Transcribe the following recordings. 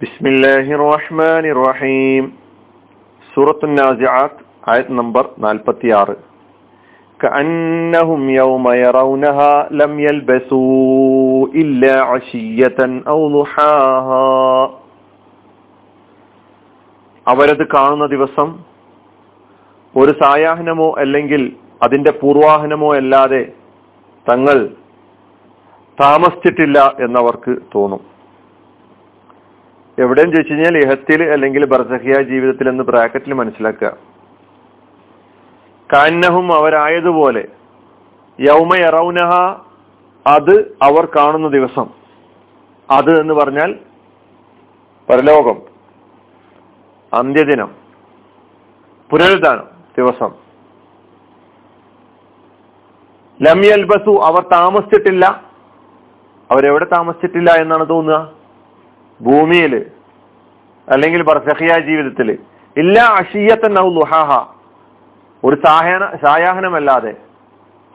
ബിസ്മില്ലാഹിർ റഹ്മാനിർ റഹീം സൂറത്തുൻ നാസിആത്ത് ആയത് നമ്പർ 46 كأنهم يوم يرونها لم يلبسوا إلا عشية أو ضحاها അവരത് കാണുന്ന ദിവസം ഒരു സായാഹ്നമോ അല്ലെങ്കിൽ അതിന്റെ പൂർവാഹനമോ അല്ലാതെ തങ്ങൾ താമസിച്ചിട്ടില്ല എന്നവർക്ക് തോന്നും എവിടെയും ചോദിച്ചു കഴിഞ്ഞാൽ ഇഹത്തിൽ അല്ലെങ്കിൽ ബർസഹിയ ജീവിതത്തിൽ എന്ന് ബ്രാക്കറ്റിൽ മനസ്സിലാക്കുക. കാന്നഹും അവരായതുപോലെ യൗമ യറൗനഹ അത് അവർ കാണുന്ന ദിവസം. അത് എന്ന് പറഞ്ഞാൽ പരലോകം അന്ത്യദിനം പുനരുദ്ധാനം ദിവസം. ലമ്യൽബസു അവർ താമസിച്ചിട്ടില്ല. അവരെവിടെ താമസിച്ചിട്ടില്ല എന്നാണ് തോന്നുക? ഭൂമിയിൽ അല്ലെങ്കിൽ ബർസഹിയ ജീവിതത്തിൽ. ഇല്ല അഷിയത്തൻ ഔ ലുഹാഹ. ഒരു സായാഹന സായാഹനമല്ലാതെ.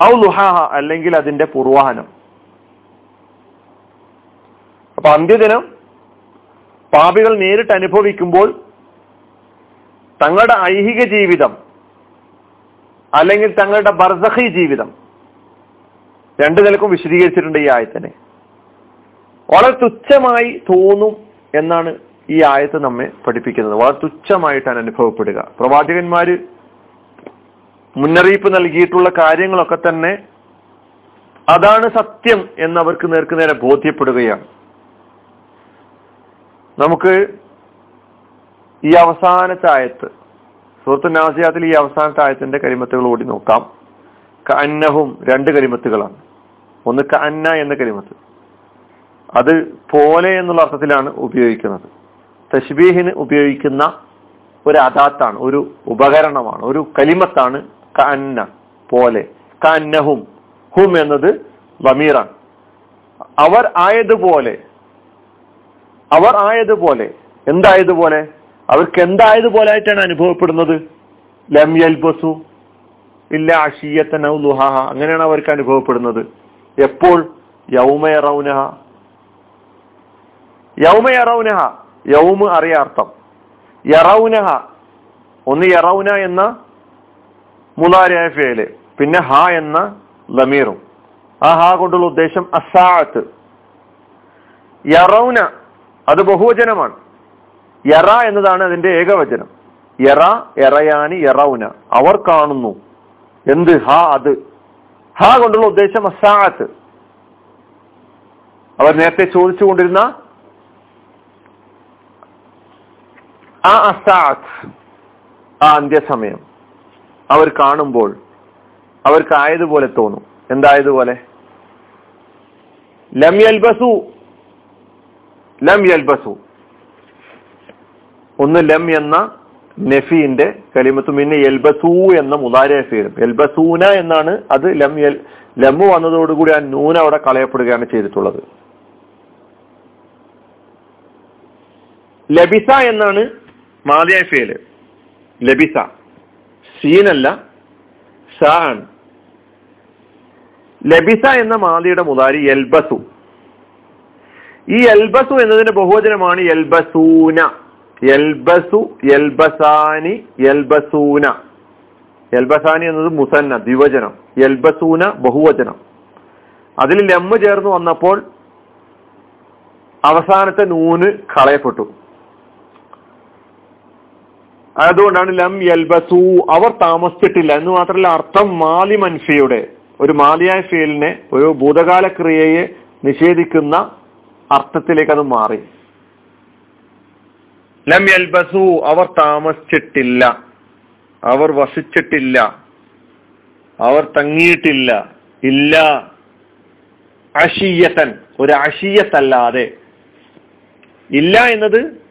ഔ ലുഹാഹ അല്ലെങ്കിൽ അതിന്റെ പൂർവാഹനം. അപ്പൊ അന്ത്യദിനം പാപികൾ നേരിട്ട് അനുഭവിക്കുമ്പോൾ തങ്ങളുടെ ഐഹിക ജീവിതം അല്ലെങ്കിൽ തങ്ങളുടെ ബർസഹി ജീവിതം രണ്ടു നിലക്കും വിശദീകരിച്ചിട്ടുണ്ട് ഈ ആയത്തിനെ. വളരെ തുച്ഛമായി തോന്നും എന്നാണ് ഈ ആയത്ത് നമ്മെ പഠിപ്പിക്കുന്നത്. വളരെ തുച്ഛമായിട്ടാണ് അനുഭവപ്പെടുക. പ്രവാചകന്മാര് മുന്നറിയിപ്പ് നൽകിയിട്ടുള്ള കാര്യങ്ങളൊക്കെ തന്നെ അതാണ് സത്യം എന്ന് അവർക്ക് എന്നവർക്ക് നേർക്കുനേരെ ബോധ്യപ്പെടുകയാണ്. നമുക്ക് ഈ അവസാനത്തെ ആയത്ത് സുഹൃത്ത് നാസിയാത്തിൽ ഈ അവസാനത്തെ ആയത്തിന്റെ കരിമത്തുകൾ ഓടി നോക്കാം. കന്നഹും രണ്ട് കരിമത്തുകളാണ്. ഒന്ന് കന്ന എന്ന കരിമത്ത്. അത് പോലെ എന്നുള്ള അർത്ഥത്തിലാണ് ഉപയോഗിക്കുന്നത്. തഷ്ബീഹിന് ഉപയോഗിക്കുന്ന ഒരു അദാത്താണ് ഒരു ഉപകരണമാണ് ഒരു കലിമത്താണ് കന്ന പോലെ. കന്നഹും ഹും എന്നത് ബമീറാണ് അവർ ആയതുപോലെ അവർ ആയതുപോലെ എന്തായതുപോലെ? അവർക്ക് എന്തായതുപോലെ ആയിട്ടാണ് അനുഭവപ്പെടുന്നത്? ലം യൽബസു ഇല്ല അഷീയത്തനൗ ലുഹാഹ അങ്ങനെയാണ് അവർക്ക് അനുഭവപ്പെടുന്നത്. എപ്പോൾ? യൗമയറൗനഹ യൗമയറൗനഹ യൗമ് അറിയ അർത്ഥം. യറൗനഹ ഒന്ന് യറൗന എന്ന മുലാരിയായ ഫേൽ പിന്നെ ഹ എന്ന ലമീറും ആ ഹ കൊണ്ടുള്ള ഉദ്ദേശം അസാഅത്ത് യറൗന അത് ബഹുവചനമാണ്. യറ എന്നതാണ് അതിന്റെ ഏകവചനം. യറ എറയാനി യറൗന. അവർ കാണുന്നു. എന്ത് ഹ അത്. ഹാ കൊണ്ടുള്ള ഉദ്ദേശം അസാഅത്ത് അവർ നേരത്തെ ചോദിച്ചുകൊണ്ടിരുന്ന ആ അസാത്ത് ആ അന്ത്യസമയം. അവർ കാണുമ്പോൾ അവർക്ക് ആയതുപോലെ തോന്നും. എന്തായതുപോലെ ലം യൽബസു. ലം യൽബസു. ഒന്ന് ലം എന്ന നഫീന്റെ കലിമത്തും പിന്നെ എൽബസൂ എന്ന മുതാര ഫീലും എൽബസൂന എന്നാണ് അത് ലം എൽ ലമ്മു വന്നതോടുകൂടി ആ നൂന അവിടെ കളയപ്പെടുകയാണ് ചെയ്തിട്ടുള്ളത്. ലബിസ എന്നാണ് മാതിയ ഫേൽ. ലബിസ. സീനല്ല സാണ് ലബിസ എന്ന മാതിയുടെ മുതാരി എൽബസു ഈ എൽബസു എന്നതിന്റെ ബഹുവചനമാണ് എൽബസൂന എൽബസു എൽബസാനി എൽബസൂന എൽബസാനി എന്നത് മുസന്ന ദ്വിവചനം. എൽബസൂന ബഹുവചനം. അതിൽ ലെമ്മ് ചേർന്ന് വന്നപ്പോൾ അവസാനത്തെ നൂന് കളയപ്പെട്ടു. അതുകൊണ്ടാണ് ലം യൽബസു അവർ താമസിച്ചിട്ടില്ല. എന്ന് മാത്രമല്ല അർത്ഥം മാലി മൻഫിയുടെ ഒരു മാലിയായ ഫീലിനെ ഒരു ഭൂതകാല ക്രിയയെ നിഷേധിക്കുന്ന അർത്ഥത്തിലേക്ക് അത് മാറി. ലം യൽബസു അവർ താമസിച്ചിട്ടില്ല. അവർ വസിച്ചിട്ടില്ല. അവർ തങ്ങിയിട്ടില്ല. ഇല്ല. അഷീയത്തൻ ഒരു അഷീയത്തല്ലാതെ ഇല്ല എന്നത്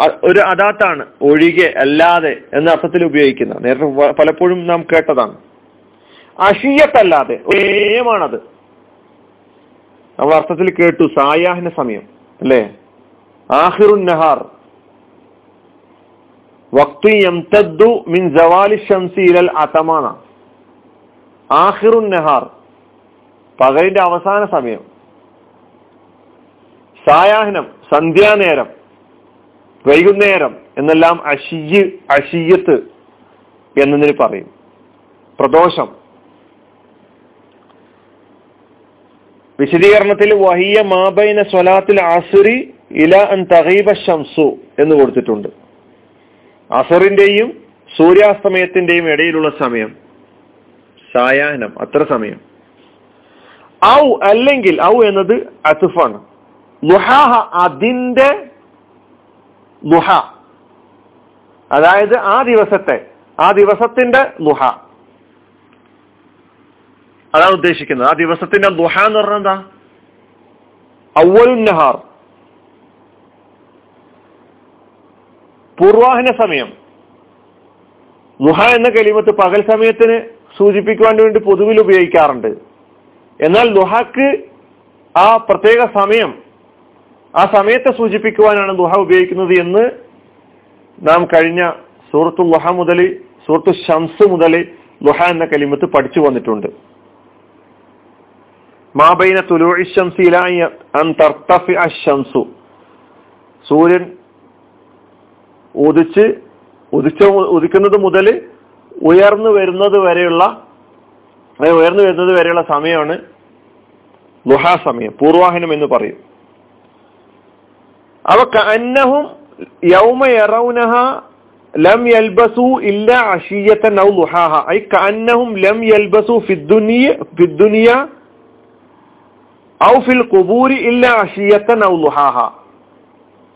ഒരു അദാത്താണ് ഒഴികെ അല്ലാതെ എന്ന അർത്ഥത്തിൽ ഉപയോഗിക്കുന്നത്. നേരത്തെ പലപ്പോഴും നാം കേട്ടതാണ്. അഷീയത്തല്ലാതെ ഏമാണത് നമ്മൾ അർത്ഥത്തിൽ കേട്ടു സായാഹ്ന സമയം അല്ലേ? ആഹിറുൻ നഹാർ. മിൻ ജവാലി ഷംസി ഇലൽ അതമാന. ആഹിറുൻ നഹാർ. പകലിന്റെ അവസാന സമയം. സായാഹ്നം സന്ധ്യാനേരം. വൈകുന്നേരം എന്നെല്ലാം അഷിയ് അഷിയത്ത് എന്നതിന് പറയും. പ്രദോഷം. വിശദീകരണത്തിൽ വഹിയ മാബൈന സ്വലാത്തിൽ ആസുരി ഇല അൻ തഹീബ ശംസു എന്ന് കൊടുത്തിട്ടുണ്ട്. അസറിന്റെയും സൂര്യാസ്തമയത്തിന്റെയും ഇടയിലുള്ള സമയം. സായാഹ്നം അത്ര സമയം. ഔ അല്ലെങ്കിൽ ഔ എന്നത് അസുഫാണ് അതിന്റെ ലുഹ അതായത് ആ ദിവസത്തെ ആ ദിവസത്തിന്റെ ലുഹ അതാണ് ഉദ്ദേശിക്കുന്നത്. ആ ദിവസത്തിന്റെ ലുഹ എന്ന് പറഞ്ഞാൽ എന്താ? ഔവലുന്നഹാർ പൂർവാഹന സമയം. ലുഹ എന്ന കലിമത്ത് പകൽ സമയത്തിന് സൂചിപ്പിക്കുവാൻ വേണ്ടി പൊതുവിൽ ഉപയോഗിക്കാറുണ്ട്. എന്നാൽ ലുഹക്ക് ആ പ്രത്യേക സമയം ആ സമയത്തെ സൂചിപ്പിക്കുവാനാണ് ദുഹ ഉപയോഗിക്കുന്നത് എന്ന് നാം കഴിഞ്ഞ സൂറത്തു ലുഹ മുതൽ സൂറത്തു ഷംസ് മുതൽ ലുഹ എന്ന കലിമത്ത് പഠിച്ചു വന്നിട്ടുണ്ട്. മാബൈന തുലൂഷംസു സൂര്യൻ ഉദിച്ച് ഉദിച്ച ഉദിക്കുന്നത് മുതൽ ഉയർന്നു വരുന്നത് വരെയുള്ള ഉയർന്നു വരുന്നത് വരെയുള്ള സമയമാണ് ലുഹാ സമയം പൂർവാഹനം എന്ന് പറയും. അവ കന്നഹും യൗമ യറൗനഹ ലം യൽബസു ഇല്ല അഷിയത്തൻ ഔ ലുഹാഹ ഐ കഅന്നഹും ലം യൽബസു ഫിദ്ദുനിയ ഫിദ്ദുനിയ ഔ ഫിൽ ഖുബൂരി ഇല്ല അഷിയത്തൻ ഔ ലുഹാഹ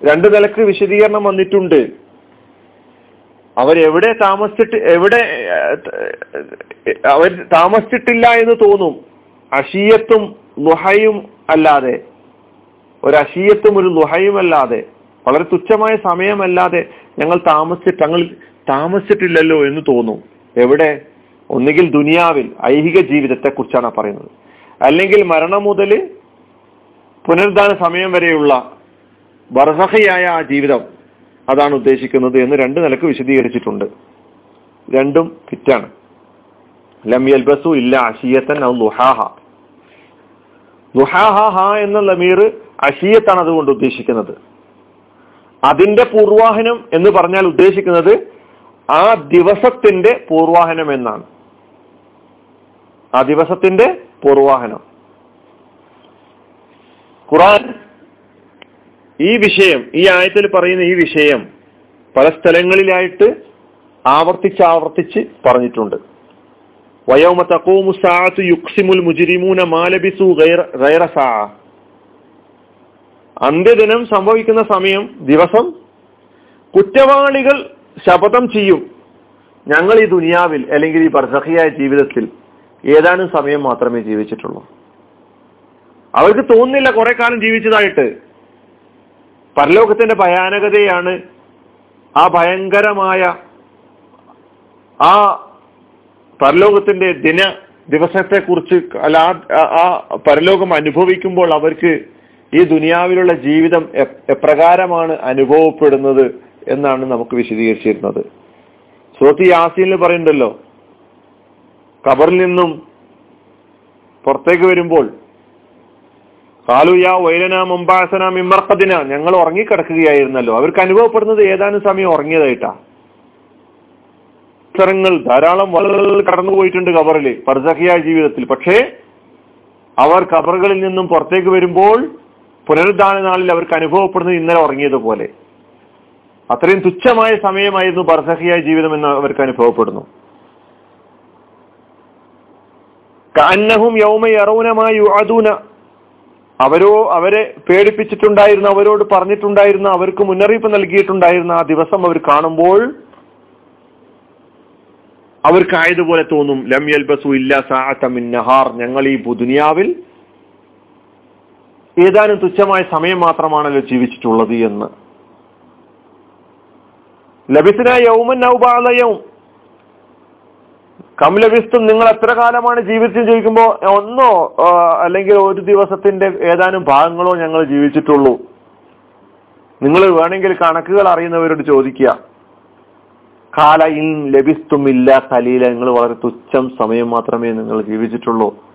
രണ്ട് നിലയ്ക്ക് വിശദീകരണം വന്നിട്ടുണ്ട്. അവരെവിടെ താമസിച്ചിട്ട് എവിടെ അവർ താമസിച്ചിട്ടില്ല എന്ന് തോന്നും. അഷീയത്തും നുഹയും അല്ലാതെ. ഒരു അശീയത്തും ഒരു ലുഹയും അല്ലാതെ വളരെ തുച്ഛമായ സമയമല്ലാതെ ഞങ്ങൾ താമസിച്ചിട്ട് ഞങ്ങൾ താമസിച്ചിട്ടില്ലല്ലോ എന്ന് തോന്നും. എവിടെ? ഒന്നുകിൽ ദുനിയാവിൽ ഐഹിക ജീവിതത്തെ കുറിച്ചാണ് പറയുന്നത്. അല്ലെങ്കിൽ മരണം മുതൽ പുനരുദ്ധാന സമയം വരെയുള്ള ബർസഹയായ ആ ജീവിതം അതാണ് ഉദ്ദേശിക്കുന്നത് എന്ന് രണ്ട് നിലയ്ക്ക് വിശദീകരിച്ചിട്ടുണ്ട്. രണ്ടും ഫിറ്റാണ് ലം യൽബസു ഇല്ല അഷിയത്തൻ ലുഹാഹ. ലുഹാഹ എന്ന ലമീർ അഷിയത്താണ് അതുകൊണ്ട് ഉദ്ദേശിക്കുന്നത്. അതിന്റെ പൂർവാഹനം എന്ന് പറഞ്ഞാൽ ഉദ്ദേശിക്കുന്നത് ആ ദിവസത്തിന്റെ പൂർവാഹനം എന്നാണ്. ആ ദിവസത്തിന്റെ പൂർവാഹനം. ഖുറാൻ ഈ വിഷയം ഈ ആയത്തിൽ പറയുന്ന ഈ വിഷയം പല സ്ഥലങ്ങളിലായിട്ട് ആവർത്തിച്ച് ആവർത്തിച്ച് പറഞ്ഞിട്ടുണ്ട്. വയോമ തക്കോമു സാഅത്തു യുക്സിമുൽ മുജിരിമൂന മാലബിസു ഗൈറ സാ അന്ത്യദിനം സംഭവിക്കുന്ന സമയം ദിവസം കുറ്റവാളികൾ ശപഥം ചെയ്യും. ഞങ്ങൾ ഈ ദുനിയാവിൽ അല്ലെങ്കിൽ ഈ പർസഹിയായ ജീവിതത്തിൽ ഏതാനും സമയം മാത്രമേ ജീവിച്ചിട്ടുള്ളൂ. അവർക്ക് തോന്നുന്നില്ല കുറെ കാലം ജീവിച്ചതായിട്ട്. പരലോകത്തിന്റെ ഭയാനകതയാണ് ആ ഭയങ്കരമായ ആ പരലോകത്തിന്റെ ദിന ദിവസത്തെ കുറിച്ച് അല്ല ആ പരലോകം അനുഭവിക്കുമ്പോൾ അവർക്ക് ഈ ദുനിയാവിലുള്ള ജീവിതം എപ്രകാരമാണ് അനുഭവപ്പെടുന്നത് എന്നാണ് നമുക്ക് വിശദീകരിച്ചിരുന്നത്. സുഹൃത്ത് യാസീനിൽ പറയുന്നുണ്ടല്ലോ ഖബറിൽ നിന്നും പുറത്തേക്ക് വരുമ്പോൾ കാലുയാ വൈലന മുംബാസന മിമ്മർക്കദിന ഞങ്ങൾ ഉറങ്ങിക്കിടക്കുകയായിരുന്നല്ലോ. അവർക്ക് അനുഭവപ്പെടുന്നത് ഏതാനും സമയം ഉറങ്ങിയതായിട്ടാ. അവസരങ്ങൾ ധാരാളം വളരെ കടന്നു പോയിട്ടുണ്ട് ഖബറിൽ പർസഖിയായ ജീവിതത്തിൽ. പക്ഷേ അവർ കബറുകളിൽ നിന്നും പുറത്തേക്ക് വരുമ്പോൾ പുനരുദ്ധാന നാളിൽ അവർക്ക് അനുഭവപ്പെടുന്നത് ഇന്നലെ ഉറങ്ങിയതുപോലെ. അത്രയും തുച്ഛമായ സമയമായിരുന്നു ബർസഹിയായ ജീവിതം എന്ന് അവർക്ക് അനുഭവപ്പെടുന്നു. കന്നഹും യൗമ യറൗനമായി യുഅദൂന. അവരോ അവരെ പേടിപ്പിച്ചിട്ടുണ്ടായിരുന്ന അവരോട് പറഞ്ഞിട്ടുണ്ടായിരുന്ന അവർക്ക് മുന്നറിയിപ്പ് നൽകിയിട്ടുണ്ടായിരുന്ന ആ ദിവസം അവർ കാണുമ്പോൾ അവർക്കായതുപോലെ തോന്നും ലം യൽബസു ഇല്ല സാഅത്തമിൻ നഹാർ. ഞങ്ങൾ ഈ ദുനിയാവിൽ ഏതാനും തുച്ഛമായ സമയം മാത്രമാണല്ലോ ജീവിച്ചിട്ടുള്ളത് എന്ന്. ലഭിസിന യൗമൻ യൗം കം ലഭിസ്തും നിങ്ങൾ എത്ര കാലമാണ് ജീവിച്ചു ചോദിക്കുമ്പോൾ ഒന്നോ അല്ലെങ്കിൽ ഒരു ദിവസത്തിന്റെ ഏതാനും ഭാഗങ്ങളോ ഞങ്ങൾ ജീവിച്ചിട്ടുള്ളൂ. നിങ്ങൾ വേണമെങ്കിൽ കണക്കുകൾ അറിയുന്നവരോട് ചോദിക്കുക. കാല ഇൻ ലഭിസ്തുമില്ല കലീല നിങ്ങൾ വളരെ തുച്ഛം സമയം മാത്രമേ നിങ്ങൾ ജീവിച്ചിട്ടുള്ളൂ.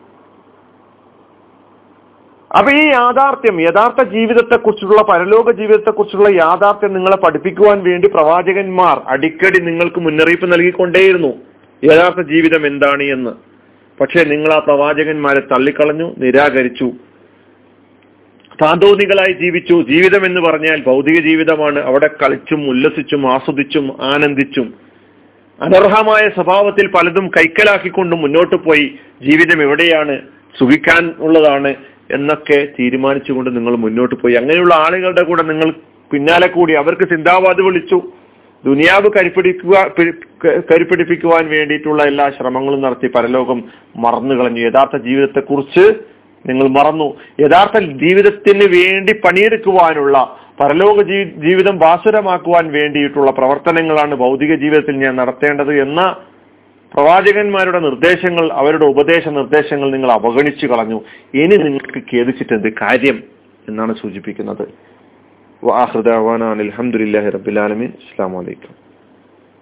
അപ്പൊ ഈ യാഥാർത്ഥ്യം യഥാർത്ഥ ജീവിതത്തെക്കുറിച്ചുള്ള പരലോക ജീവിതത്തെക്കുറിച്ചുള്ള യാഥാർത്ഥ്യം നിങ്ങളെ പഠിപ്പിക്കുവാൻ വേണ്ടി പ്രവാചകന്മാർ അടിക്കടി നിങ്ങൾക്ക് മുന്നറിയിപ്പ് നൽകിക്കൊണ്ടേയിരുന്നു. യഥാർത്ഥ ജീവിതം എന്താണ് എന്ന്. പക്ഷേ നിങ്ങൾ ആ പ്രവാചകന്മാരെ തള്ളിക്കളഞ്ഞു നിരാകരിച്ചു. താന്തോന്നികളായി ജീവിച്ചു. ജീവിതം എന്ന് പറഞ്ഞാൽ ഭൗതിക ജീവിതമാണ്. അവിടെ കളിച്ചും ഉല്ലസിച്ചും ആസ്വദിച്ചും ആനന്ദിച്ചും. അനർഹമായ സ്വഭാവത്തിൽ പലതും കൈക്കലാക്കിക്കൊണ്ട് മുന്നോട്ട് പോയി. ജീവിതം എവിടെയാണ്? സുഖിക്കാൻ ഉള്ളതാണ്. എന്നൊക്കെ തീരുമാനിച്ചുകൊണ്ട് നിങ്ങൾ മുന്നോട്ട് പോയി. അങ്ങനെയുള്ള ആളുകളുടെ കൂടെ നിങ്ങൾ പിന്നാലെ കൂടി അവർക്ക് ചിന്താവാദ് വിളിച്ചു. ദുനിയാവ് കരിപ്പിടിക്കുക കരിപ്പിടിപ്പിക്കുവാൻ വേണ്ടിയിട്ടുള്ള എല്ലാ ശ്രമങ്ങളും നടത്തി പരലോകം മറന്നു കളഞ്ഞു. യഥാർത്ഥ ജീവിതത്തെക്കുറിച്ച് നിങ്ങൾ മറന്നു. യഥാർത്ഥ ജീവിതത്തിന് വേണ്ടി പണിയെടുക്കുവാനുള്ള പരലോക ജീവിതം ഭാസുരമാക്കുവാൻ വേണ്ടിയിട്ടുള്ള പ്രവർത്തനങ്ങളാണ് ഭൗതിക ജീവിതത്തിൽ ഞാൻ നടത്തേണ്ടത് എന്ന പ്രവാചകന്മാരുടെ നിർദ്ദേശങ്ങൾ അവരുടെ ഉപദേശ നിർദ്ദേശങ്ങൾ നിങ്ങൾ അവഗണിച്ചു കളഞ്ഞു. ഇനി നിങ്ങൾക്ക് ഖേദിച്ചിട്ട് കാര്യം എന്നാണ് സൂചിപ്പിക്കുന്നത്. അലഹമുല്ലാ റബിലാലമീൻ അസ്സാം വലൈക്കും